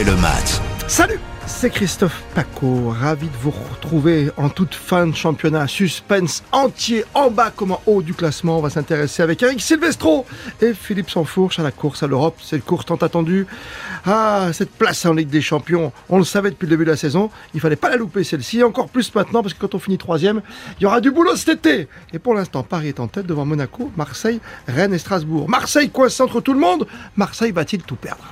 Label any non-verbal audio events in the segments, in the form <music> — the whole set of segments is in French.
le match. Salut c'est Christophe Paco, ravi de vous retrouver en toute fin de championnat. Suspense entier en bas comme en haut du classement. On va s'intéresser avec Eric Silvestro et Philippe Sansfourche à la course à l'Europe. C'est le course tant attendu. Ah, cette place en Ligue des Champions, on le savait depuis le début de la saison. Il fallait pas la louper celle-ci, encore plus maintenant parce que quand on finit troisième, il y aura du boulot cet été. Et pour l'instant, Paris est en tête devant Monaco, Marseille, Rennes et Strasbourg. Marseille coincé entre tout le monde. Marseille va-t-il tout perdre?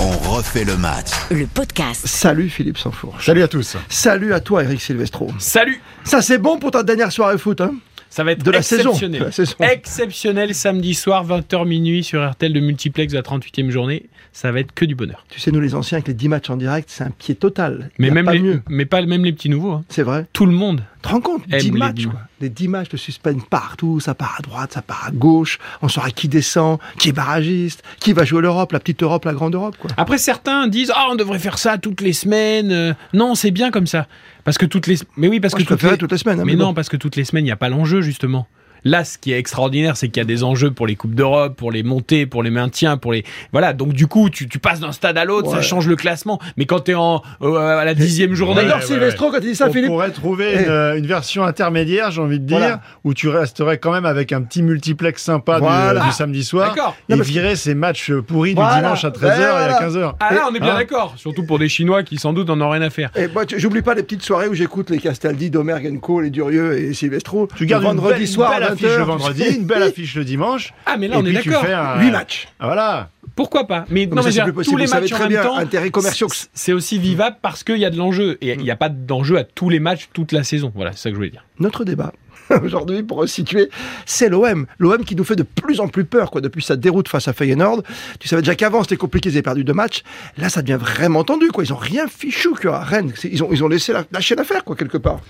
On refait le match. Le podcast. Salut Philippe Sanfourche. Salut à tous. Salut à toi Eric Silvestro. Salut. Ça c'est bon pour ta dernière soirée foot, hein? Ça va être de la exceptionnel. Saison. Exceptionnel samedi soir, 20h minuit sur RTL de multiplex de la 38e journée. Ça va être que du bonheur. Tu sais, nous les anciens, avec les 10 matchs en direct, c'est un pied total. Mais même pas les, mieux. mais pas même les petits nouveaux. Hein. C'est vrai. Tout le monde. Te rends compte 10 Aime les matchs, quoi. Les 10 matchs de suspense partout, ça part à droite, ça part à gauche, on saura qui descend, qui est barragiste, qui va jouer l'Europe, la petite Europe, la grande Europe, quoi. Après, certains disent Ah, on devrait faire ça toutes les semaines. Euh, Non, c'est bien comme ça. Parce que toutes les. Mais oui, parce Moi, que je toutes préférais les... toutes les semaines. hein, Mais bon. non, parce que toutes les semaines, il n'y a pas l'enjeu, justement. Là, ce qui est extraordinaire, c'est qu'il y a des enjeux pour les Coupes d'Europe, pour les montées, pour les maintiens, pour les. Voilà, donc du coup, tu, tu passes d'un stade à l'autre, ça Ouais. change le classement. Mais quand t'es en euh, à la dixième journée. D'ailleurs, Ouais, Silvestro, quand il dit ça, on Philippe. pourrait trouver Eh. une, euh, une version intermédiaire, j'ai envie de dire, Voilà. où tu resterais quand même avec un petit multiplex sympa du- Voilà. du, samedi soir. D'accord. Et Non, que- virer ces matchs pourris Voilà. du dimanche à 13h et à 15h. Ah là, on est bien Hein d'accord. Surtout pour des Chinois qui sans doute en ont rien à faire. Et moi, tu- j'oublie pas les petites soirées où j'écoute les Castaldi, Domergue Co, les Durieux et Silvestro. Tu gardes vendredi belle, soir, une belle à 20 affiche le vendredi, une belle affiche le dimanche. Ah, mais là, on est d'accord. fais un- Huit matchs. Ah, Voilà. Pourquoi pas Mais Non, mais tous les matchs en même temps. commerciaux c'est- aussi vivable parce qu'il y a de l'enjeu. Et il n'y a pas d'enjeu à tous les matchs, toute la saison. Voilà, c'est ça que je voulais dire. Notre débat <laughs> aujourd'hui, pour resituer, c'est l'OM. L'OM qui nous fait de plus en plus peur, quoi, depuis sa déroute face à Feyenoord. Tu savais déjà qu'avant c'était compliqué, ils avaient perdu deux matchs. Là, ça devient vraiment tendu, quoi. Ils ont rien fichu, quoi, à Rennes. Ils ont, ils ont laissé la, lâcher l'affaire, quoi, quelque part.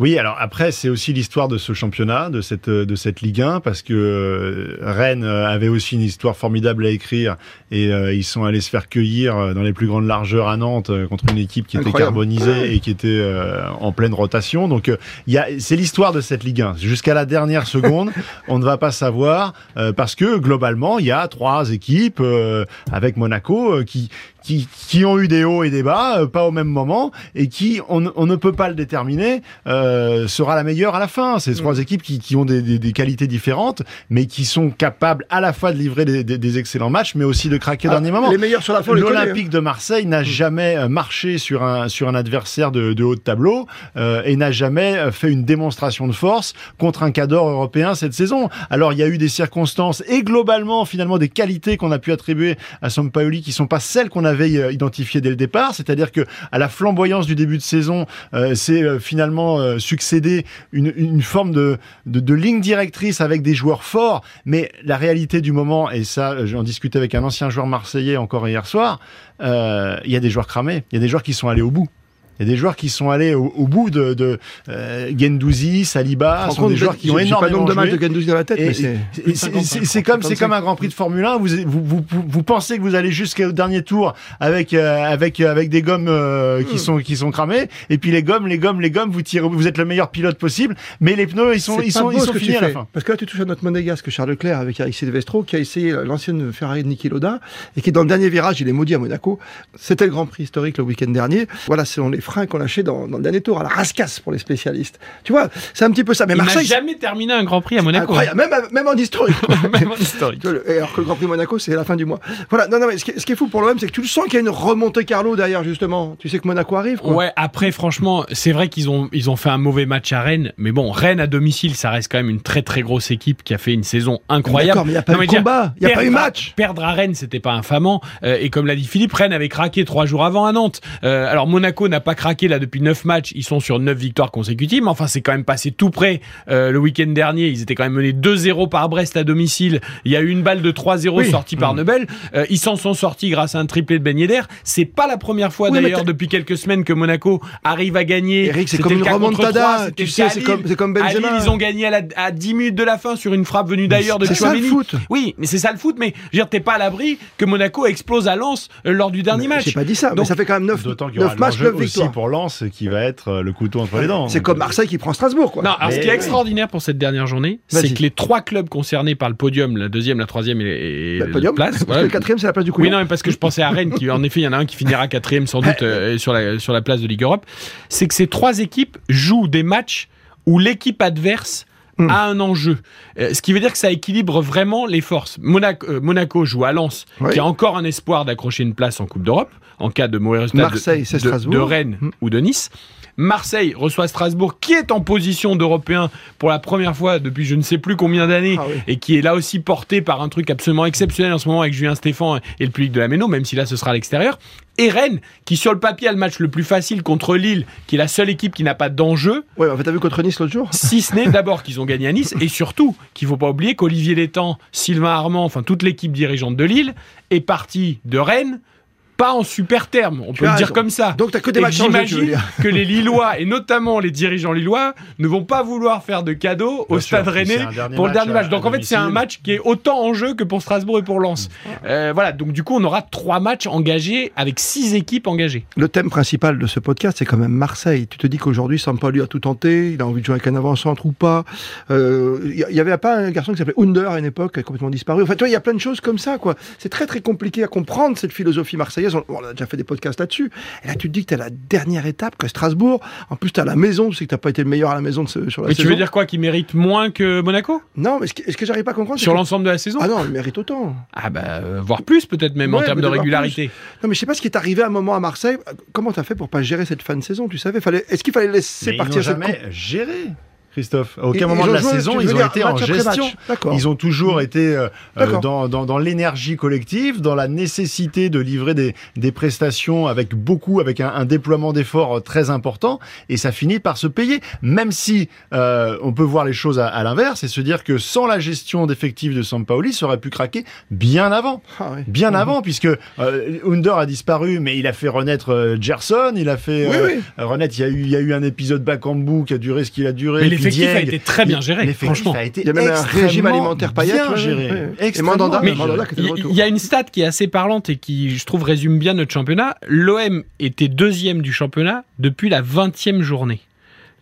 Oui, alors après, c'est aussi l'histoire de ce championnat, de cette, de cette Ligue 1, parce que euh, Rennes euh, avait aussi une histoire formidable à écrire, et euh, ils sont allés se faire cueillir euh, dans les plus grandes largeurs à Nantes euh, contre une équipe qui était carbonisée et qui était euh, en pleine rotation. Donc, euh, il y a, c'est l'histoire de cette Ligue 1. Jusqu'à la dernière seconde, <laughs> on ne va pas savoir, euh, parce que globalement, il y a trois équipes euh, avec Monaco euh, qui, qui, qui ont eu des hauts et des bas, euh, pas au même moment, et qui, on, on ne peut pas le déterminer, euh, sera la meilleure à la fin. C'est trois équipes qui, qui ont des, des, des qualités différentes, mais qui sont capables à la fois de livrer des, des, des excellents matchs, mais aussi de craquer au Ah, dernier moment. Les meilleurs sur la fin. L'Olympique de Marseille n'a jamais euh, marché sur un, sur un adversaire de, de haut de tableau euh, et n'a jamais euh, fait une démonstration de force contre un cadre européen cette saison. Alors il y a eu des circonstances et globalement finalement des qualités qu'on a pu attribuer à Sampaoli qui sont pas celles qu'on avait euh, identifiées dès le départ. C'est-à-dire que à la flamboyance du début de saison, euh, c'est euh, finalement succédé une, forme de, de, ligne directrice avec des joueurs forts. Mais la réalité du moment, et ça j'en discutais avec un ancien joueur marseillais encore hier soir, il y a des joueurs cramés, il y a des joueurs qui sont allés au bout. Il y a des joueurs qui sont allés au, au bout de, de euh, Gendouzi, Saliba, sont compte, des joueurs qui ont j'ai pas le énormément nombre de matchs de Gendouzi dans la tête, Et- mais c'est. comme c'est comme un Grand Prix de Formule 1. Vous vous vous, vous, pensez que vous allez jusqu'au dernier tour avec euh, avec avec des gommes euh, Hmm. qui sont qui sont cramées et puis les gommes les gommes les gommes vous tirez vous êtes le meilleur pilote possible mais les pneus ils sont ils sont ils sont finis à la fin. Parce que là, tu touches à notre monégasque Charles Leclerc avec Eric Silvestro, qui a essayé l'ancienne Ferrari de Niki Loda, et qui, dans le dernier virage, il est maudit à Monaco. C'était le Grand Prix historique le week-end dernier. Voilà, ce sont les freins qu'on lâchait dans, dans le dernier tour, à la rascasse pour les spécialistes. Tu vois, c'est un petit peu ça. Mais Il n'a Marseille, c'est jamais terminé un Grand Prix à Monaco. incroyable, même, même en historique. <laughs> Même en historique. Le- alors que le Grand Prix Monaco, c'est la fin du mois. Voilà, non, non, mais ce qui, est- ce qui est fou pour l'OM, c'est que tu le sens qu'il y a une remontée Carlo derrière, justement. Tu sais que Monaco arrive, quoi. Ouais, après, franchement, c'est vrai qu'ils ont, ils ont fait un mauvais match à Rennes. Mais bon, Rennes à domicile, ça reste quand même une très très grosse équipe qui a fait une saison incroyable. Mais il n'y a pas Non, eu de combat, il n'y a pas eu match. Perdre à Rennes, c'était pas infamant. Euh, et comme l'a dit Philippe, Rennes avait craqué trois jours avant à Nantes. Euh, alors Monaco n'a pas craqué là depuis neuf matchs. Ils sont sur neuf victoires consécutives. Mais enfin, c'est quand même passé tout près. Euh, le week-end dernier, ils étaient quand même menés 2-0 par Brest à domicile. Il y a eu une balle de 3-0 Oui. sortie par Nebel. Euh, ils s'en sont sortis grâce à un triplé de Ben Yedder. C'est pas la première fois Oui, mais d'ailleurs depuis quelques semaines que Monaco arrive à gagner. Eric, c'est comme le une remontada. Tu sais, c'est comme- comme Benzema. Lille, ils ont gagné à, la- à 10 minutes de la fin sur une frappe venue d'ailleurs de c'est ça, le Chouameni. foot. Oui, mais c'est ça le foot. Mais je veux dire, t'es pas à l'abri que Monaco explose à Lens euh, lors du dernier match. J'ai pas dit ça, mais Donc- ça fait quand même 9, D'autant qu'il y aura de matchs, l'enjeu 9 aussi pour Lens qui va être euh, le couteau entre les dents. C'est comme euh, Marseille qui prend Strasbourg, quoi. Non, alors ce qui est oui. extraordinaire pour cette dernière journée, c'est que les trois clubs concernés par le podium, la deuxième, la troisième et, et Bah, la podium, place, parce voilà. que le quatrième, c'est la place du Oui, couillon. non, mais parce que je pensais à Rennes, qui en effet, il y en a un qui finira quatrième sans doute euh, sur, la, sur la place de Ligue Europe. C'est que ces trois équipes jouent des matchs où l'équipe adverse Hmm. a un enjeu. Euh, ce qui veut dire que ça équilibre vraiment les forces. Monaco, euh, Monaco joue à Lens, Oui. qui a encore un espoir d'accrocher une place en Coupe d'Europe, en cas de mauvais résultat de- Rennes Hmm. ou de Nice. Marseille reçoit Strasbourg, qui est en position d'Européen pour la première fois depuis je ne sais plus combien d'années, Ah oui. et qui est là aussi porté par un truc absolument exceptionnel en ce moment avec Julien Stéphan et le public de la Méno, même si là ce sera à l'extérieur. Et Rennes, qui sur le papier a le match le plus facile contre Lille, qui est la seule équipe qui n'a pas d'enjeu, Ouais, en fait, t'as vu contre Nice l'autre jour? Si ce n'est d'abord qu'ils ont gagné à Nice, et surtout qu'il faut pas oublier qu'Olivier Létang, Sylvain Armand, enfin toute l'équipe dirigeante de Lille, est partie de Rennes, pas en super termes, on peut le dire comme ça. Donc t'as que des Et matchs en jeu, tu veux J'imagine dire. <laughs> que les Lillois, et notamment les dirigeants lillois, ne vont pas vouloir faire de cadeaux au sûr, Stade Rennais pour le match dernier match. Donc en fait, c'est un match qui est autant en jeu que pour Strasbourg et pour Lens. Euh, voilà, donc du coup, on aura trois matchs engagés avec six équipes engagées. Le thème principal de ce podcast, c'est quand même Marseille. Tu te dis qu'aujourd'hui, Sampaoli a tout tenté, il a envie de jouer avec un avant-centre ou pas. Euh, Il y, y avait pas un garçon qui s'appelait Under à une époque, qui a complètement disparu. Enfin, toi, il y a plein de choses comme ça, quoi. C'est très, très compliqué à comprendre cette philosophie marseillaise. On, on a déjà fait des podcasts là-dessus. Et là, tu te dis que t'es à la dernière étape, que Strasbourg. En plus, t'es à la maison. Tu sais que t'as pas été le meilleur à la maison de ce- sur la Mais tu saison. veux dire quoi Qui mérite moins que Monaco? Non, mais ce que, ce que j'arrive pas à comprendre, c'est sur que- l'ensemble de la saison? Ah non, il mérite autant. Ah bah, euh, voire plus peut-être même en termes de régularité. Non, mais je sais pas ce qui est arrivé à un moment à Marseille. Comment t'as fait pour pas gérer cette fin de saison? Tu savais, fallait. Est-ce qu'il fallait laisser mais ils partir n'ont cette jamais géré. Christophe, à aucun moment de la joué, saison, ils ont dire, été en gestion. Ils ont toujours été euh, euh, dans, dans, dans l'énergie collective, dans la nécessité de livrer des, des prestations avec beaucoup, avec un, un déploiement d'efforts euh, très important, et ça finit par se payer. Même si euh, on peut voir les choses à, à l'inverse et se dire que sans la gestion d'effectifs de Sampaoli, ça aurait pu craquer bien avant. Ah. Bien Mhm. avant, puisque euh, Under a disparu, mais il a fait renaître euh, Gerson, il a fait Oui, euh, oui. renaître. Il y a eu, il y a eu un épisode Bakambu qui a duré ce qu'il a duré. Mais l'effectif a été très bien géré, franchement. a été Il y a même un extrêmement régime alimentaire paillette, bien géré. ouais. Et Mandanda, Mais Mandanda qui il y a une stat qui est assez parlante et qui, je trouve, résume bien notre championnat. L'OM était deuxième du championnat depuis la 20e journée.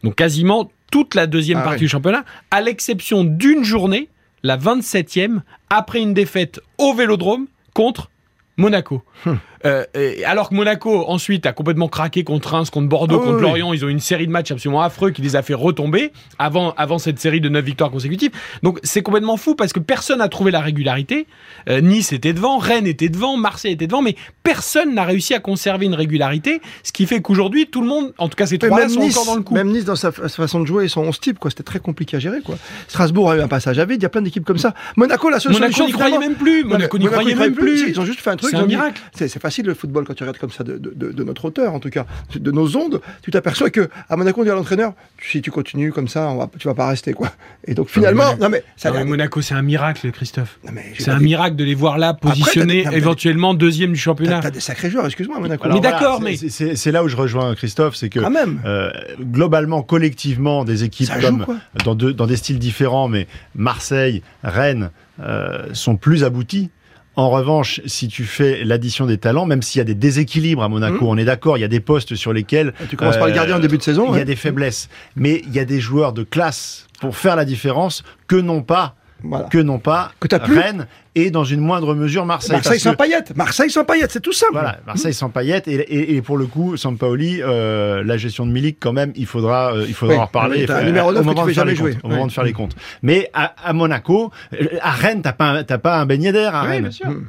Donc quasiment toute la deuxième Ah partie du championnat, à l'exception d'une journée, la 27e, après une défaite au Vélodrome contre Monaco. Hum. Euh, alors que Monaco ensuite a complètement craqué contre Reims, contre Bordeaux, Ah contre oui. Lorient, ils ont une série de matchs absolument affreux qui les a fait retomber avant, avant cette série de 9 victoires consécutives. Donc c'est complètement fou parce que personne n'a trouvé la régularité. Euh, nice était devant, Rennes était devant, Marseille était devant, mais personne n'a réussi à conserver une régularité, ce qui fait qu'aujourd'hui tout le monde, en tout cas ces trois-là sont nice, encore dans le coup. même Nice, dans sa, sa façon de jouer son 11 type, quoi. C'était très compliqué à gérer, quoi. Strasbourg a eu un passage à vide. Il y a plein d'équipes comme ça. Monaco, la seule Monaco n'y croyait même plus. Monaco n'y croyait même plus. Ils ont juste fait un truc. C'est un miracle. C'est c'est facile le football quand tu regardes comme ça de, de- de- de notre hauteur, en tout cas, de nos ondes. Tu t'aperçois que à Monaco, on dit à l'entraîneur, si tu continues comme ça, on va, tu vas pas rester, quoi. Et donc finalement, Monaco- non mais ça. Monaco, c'est un miracle, Christophe. C'est un dit- miracle de les voir là, positionnés non, mais t'as éventuellement deuxième du championnat. t'as des sacrés joueurs, excuse-moi, Monaco. Mais d'accord, voilà, mais- c'est- là où je rejoins Christophe, c'est que Quand même. euh, globalement, collectivement, des équipes Ça comme dans, deux- dans des styles différents, mais Marseille, Rennes euh, sont plus aboutis. En revanche, si tu fais l'addition des talents, même s'il y a des déséquilibres à Monaco, on est d'accord, il y a des postes sur lesquels Mmh. Tu commences par le euh, gardien en début de saison. il y a des faiblesses, mais il y a des joueurs de classe pour faire la différence que non pas Voilà. que non pas Que t'as plus. Rennes et dans une moindre mesure Marseille. Marseille sans que- paillettes. Marseille sans paillettes, c'est tout simple. voilà, Marseille sans paillettes et, et, et pour le coup, Sampaoli, euh, la gestion de Milik quand même, il faudra, euh, il faudra Oui, en reparler. un euh, numéro au 9 que moment tu de fais faire les jamais comptes, jouer. Au moment de faire les comptes. Mais à, à Monaco, euh, à Rennes, t'as pas, un- t'as pas un beignet d'air à Oui, Rennes. bien sûr. Mmh.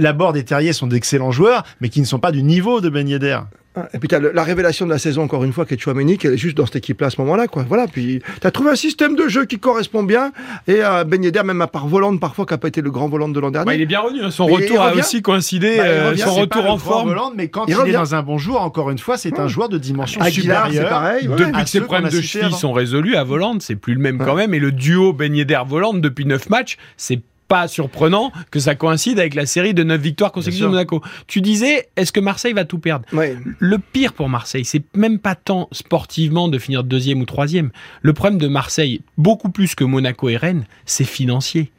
Laborde et Terrier sont d'excellents joueurs, mais qui ne sont pas du niveau de beignet d'air. Et puis le- la révélation de la saison, encore une fois, qui est Chouameni, qui est juste dans cette équipe-là à ce moment-là, quoi. Voilà. Puis t'as trouvé un système de jeu qui correspond bien. Et euh, Ben Yedder, même à part Volante, parfois, qui n'a pas été le grand volant de l'an dernier. Bah, il est bien revenu. hein. Son Mais retour a aussi coïncidé. Bah, euh, revient, son retour en forme. Mais quand Il est dans un bon jour, encore une fois, c'est un joueur de dimension Aguilar, supérieure. pareil. ouais. Depuis à que ses problèmes de cheville sont résolus à Volante, c'est plus le même Ouais. quand même. Et le duo Ben Yedder Volante depuis 9 matchs, c'est pas surprenant que ça coïncide avec la série de 9 victoires consécutives de. Monaco. Tu disais, est-ce que Marseille va tout perdre Ouais. Le pire pour Marseille, c'est même pas tant sportivement de finir deuxième ou troisième. Le problème de Marseille, beaucoup plus que Monaco et Rennes, c'est financier.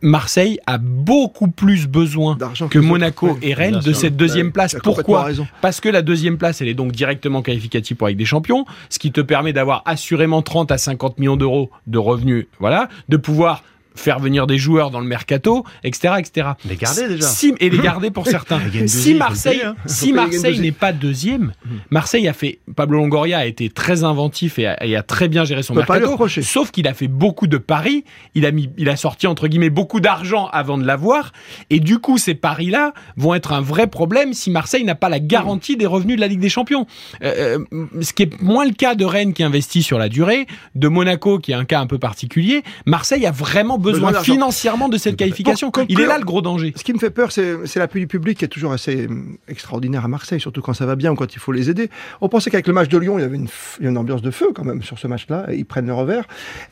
Marseille a beaucoup plus besoin que autres. Monaco et Rennes Bien de sûr. cette deuxième Ouais, place. Pourquoi. Parce que la deuxième place, elle est donc directement qualificative pour avec des champions, ce qui te permet d'avoir assurément 30 à 50 millions d'euros de revenus, voilà, de pouvoir faire venir des joueurs dans le mercato, etc., etc. Les garder, déjà. Si, et les <laughs> garder pour certains. Si Marseille, hein. si Marseille n'est pas deuxième, Marseille a fait. Pablo Longoria a été très inventif et a, et a très bien géré son pas mercato. Sauf qu'il a fait beaucoup de paris. Il a mis, il a sorti entre guillemets beaucoup d'argent avant de l'avoir. Et du coup, ces paris-là vont être un vrai problème si Marseille n'a pas la garantie des revenus de la Ligue des Champions. Euh, euh, ce qui est moins le cas de Rennes qui investit sur la durée, de Monaco qui est un cas un peu particulier. Marseille a vraiment Besoin besoin, financièrement de cette qualification. Pour Il est là le gros danger. Ce qui me fait peur, c'est l'appui du public qui est toujours assez hum, extraordinaire à Marseille, surtout quand ça va bien ou quand il faut les aider. On pensait qu'avec le match de Lyon, il y avait une, ambiance de feu quand même sur ce match-là, ils prennent le revers.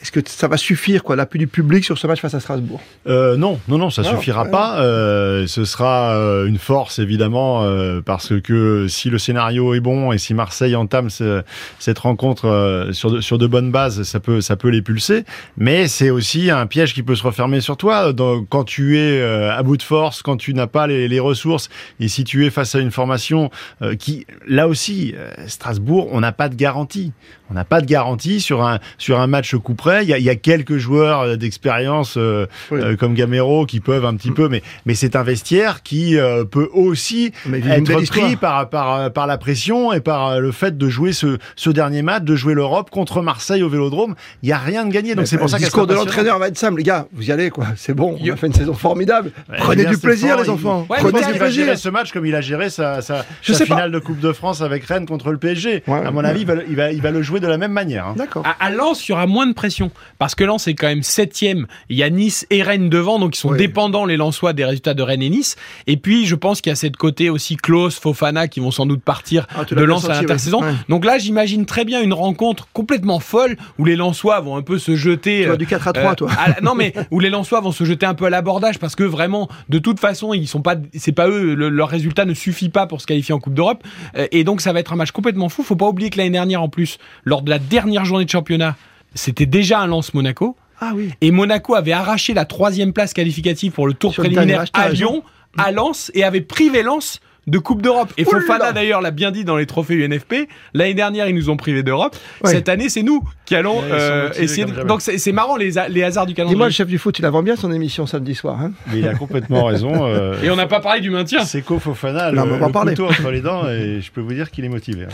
Est-ce que ça va suffire, quoi, l'appui du public sur ce match face à Strasbourg? Euh, non, non, non, ça Non, suffira ouais. pas. Euh, ce sera euh, une force évidemment euh, parce que si le scénario est bon et si Marseille entame ce- cette rencontre euh, sur de, sur de bonnes bases, ça peut ça peut les pulser. Mais c'est aussi un piège qui peut se refermer sur toi dans- quand tu es euh, à bout de force, quand tu n'as pas les, les ressources et si tu es face à une formation euh, qui, là aussi, euh, Strasbourg, on n'a pas de garantie. On n'a pas de garantie sur un sur un match coup près. Il y a, il y a quelques joueurs euh, d'expérience euh, Oui. euh, comme Gamero qui peuvent un petit peu, mais mais c'est un vestiaire qui euh, peut aussi être pris par par par la pression et par euh, le fait de jouer ce ce dernier match, de jouer l'Europe contre Marseille au Vélodrome. Il y a rien de gagné, donc c'est pour ça le qu'elle discours de l'entraîneur va être simple, les gars, vous y allez, quoi, <laughs> c'est bon, on a fait une saison formidable. Ouais, Prenez du plaisir, Stéphane, les enfants, il- Ouais, prenez du qu'il va gérer plaisir. ce match comme il a géré sa, sa, Je sa sais pas. finale de Coupe de France avec Rennes contre le PSG. Ouais, à mon ouais. avis, il va, le- il va, il va le jouer de la même manière. hein. D'accord. À, à Lens, il y aura moins de pression. Parce que Lens est quand même septième. Il y a Nice et Rennes devant, donc ils sont dépendants, les Lensois, des résultats de Rennes et Nice. Et puis, je pense qu'il y a cette côté aussi Klaus, Fofana, qui vont sans doute partir Ah, de Lens à senti, l'intersaison. Ouais. Donc là, j'imagine très bien une rencontre complètement folle où les Lensois vont un peu se jeter. Tu vois euh, du 4 à 3, euh, toi. non mais <laughs> où les Lensois vont se jeter un peu à l'abordage parce que vraiment de toute façon ils sont pas c'est pas eux le- leur résultat ne suffit pas pour se qualifier en Coupe d'Europe Euh, et donc ça va être un match complètement fou faut pas oublier que l'année dernière en plus lors de la dernière journée de championnat c'était déjà un lance Monaco Ah oui. et Monaco avait arraché la troisième place qualificative pour le tour Sur préliminaire à. Lyon à Lens et avait privé Lens de Coupe d'Europe. Et là Fofana d'ailleurs l'a bien dit dans les trophées UNFP. L'année dernière, ils nous ont privés d'Europe. Ouais. Cette année, c'est nous qui allons euh, essayer. de-. Donc c'est c'est marrant les, les hasards du calendrier. Dis-moi, le chef du foot, il avant bien son émission samedi soir. Hein Mais il a complètement <laughs> raison. euh, Et on n'a pas parlé du maintien. Seko Fofana, Non, le, on va en le parler. couteau entre les dents, et je peux vous dire qu'il est motivé. hein.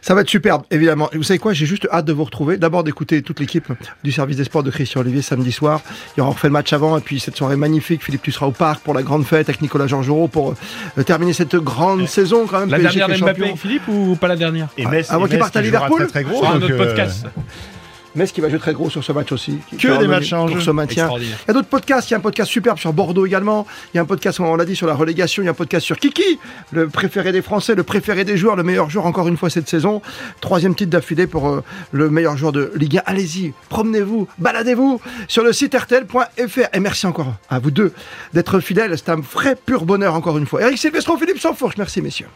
Ça va être superbe, évidemment. Et vous savez quoi J'ai juste hâte de vous retrouver. D'abord d'écouter toute l'équipe du service des sports de Christian Olivier samedi soir. Il y aura refait le match avant et puis cette soirée magnifique. Philippe, tu seras au parc pour la grande fête avec Nicolas Georgerot pour euh, terminer cette grande saison quand même. La PSG dernière d'Mbappé Philippe ou pas la dernière? Et Metz, avant et qu'il parte à Liverpool très, très gros. Sur un autre euh, podcast. Metz qui va jouer très gros sur ce match aussi. Que des matchs en pour jeu. ce maintien. Il y a d'autres podcasts. Il y a un podcast superbe sur Bordeaux également. Il y a un podcast, on l'a dit, sur la relégation. Il y a un podcast sur Kiki, le préféré des Français, le préféré des joueurs, le meilleur joueur encore une fois cette saison. Troisième titre d'affilée pour euh, le meilleur joueur de Ligue 1. Allez-y, promenez-vous, baladez-vous sur le site rtl.fr. Et merci encore à vous deux d'être fidèles. C'est un vrai pur bonheur encore une fois. Eric Silvestro, Philippe Sanfourche. Merci messieurs.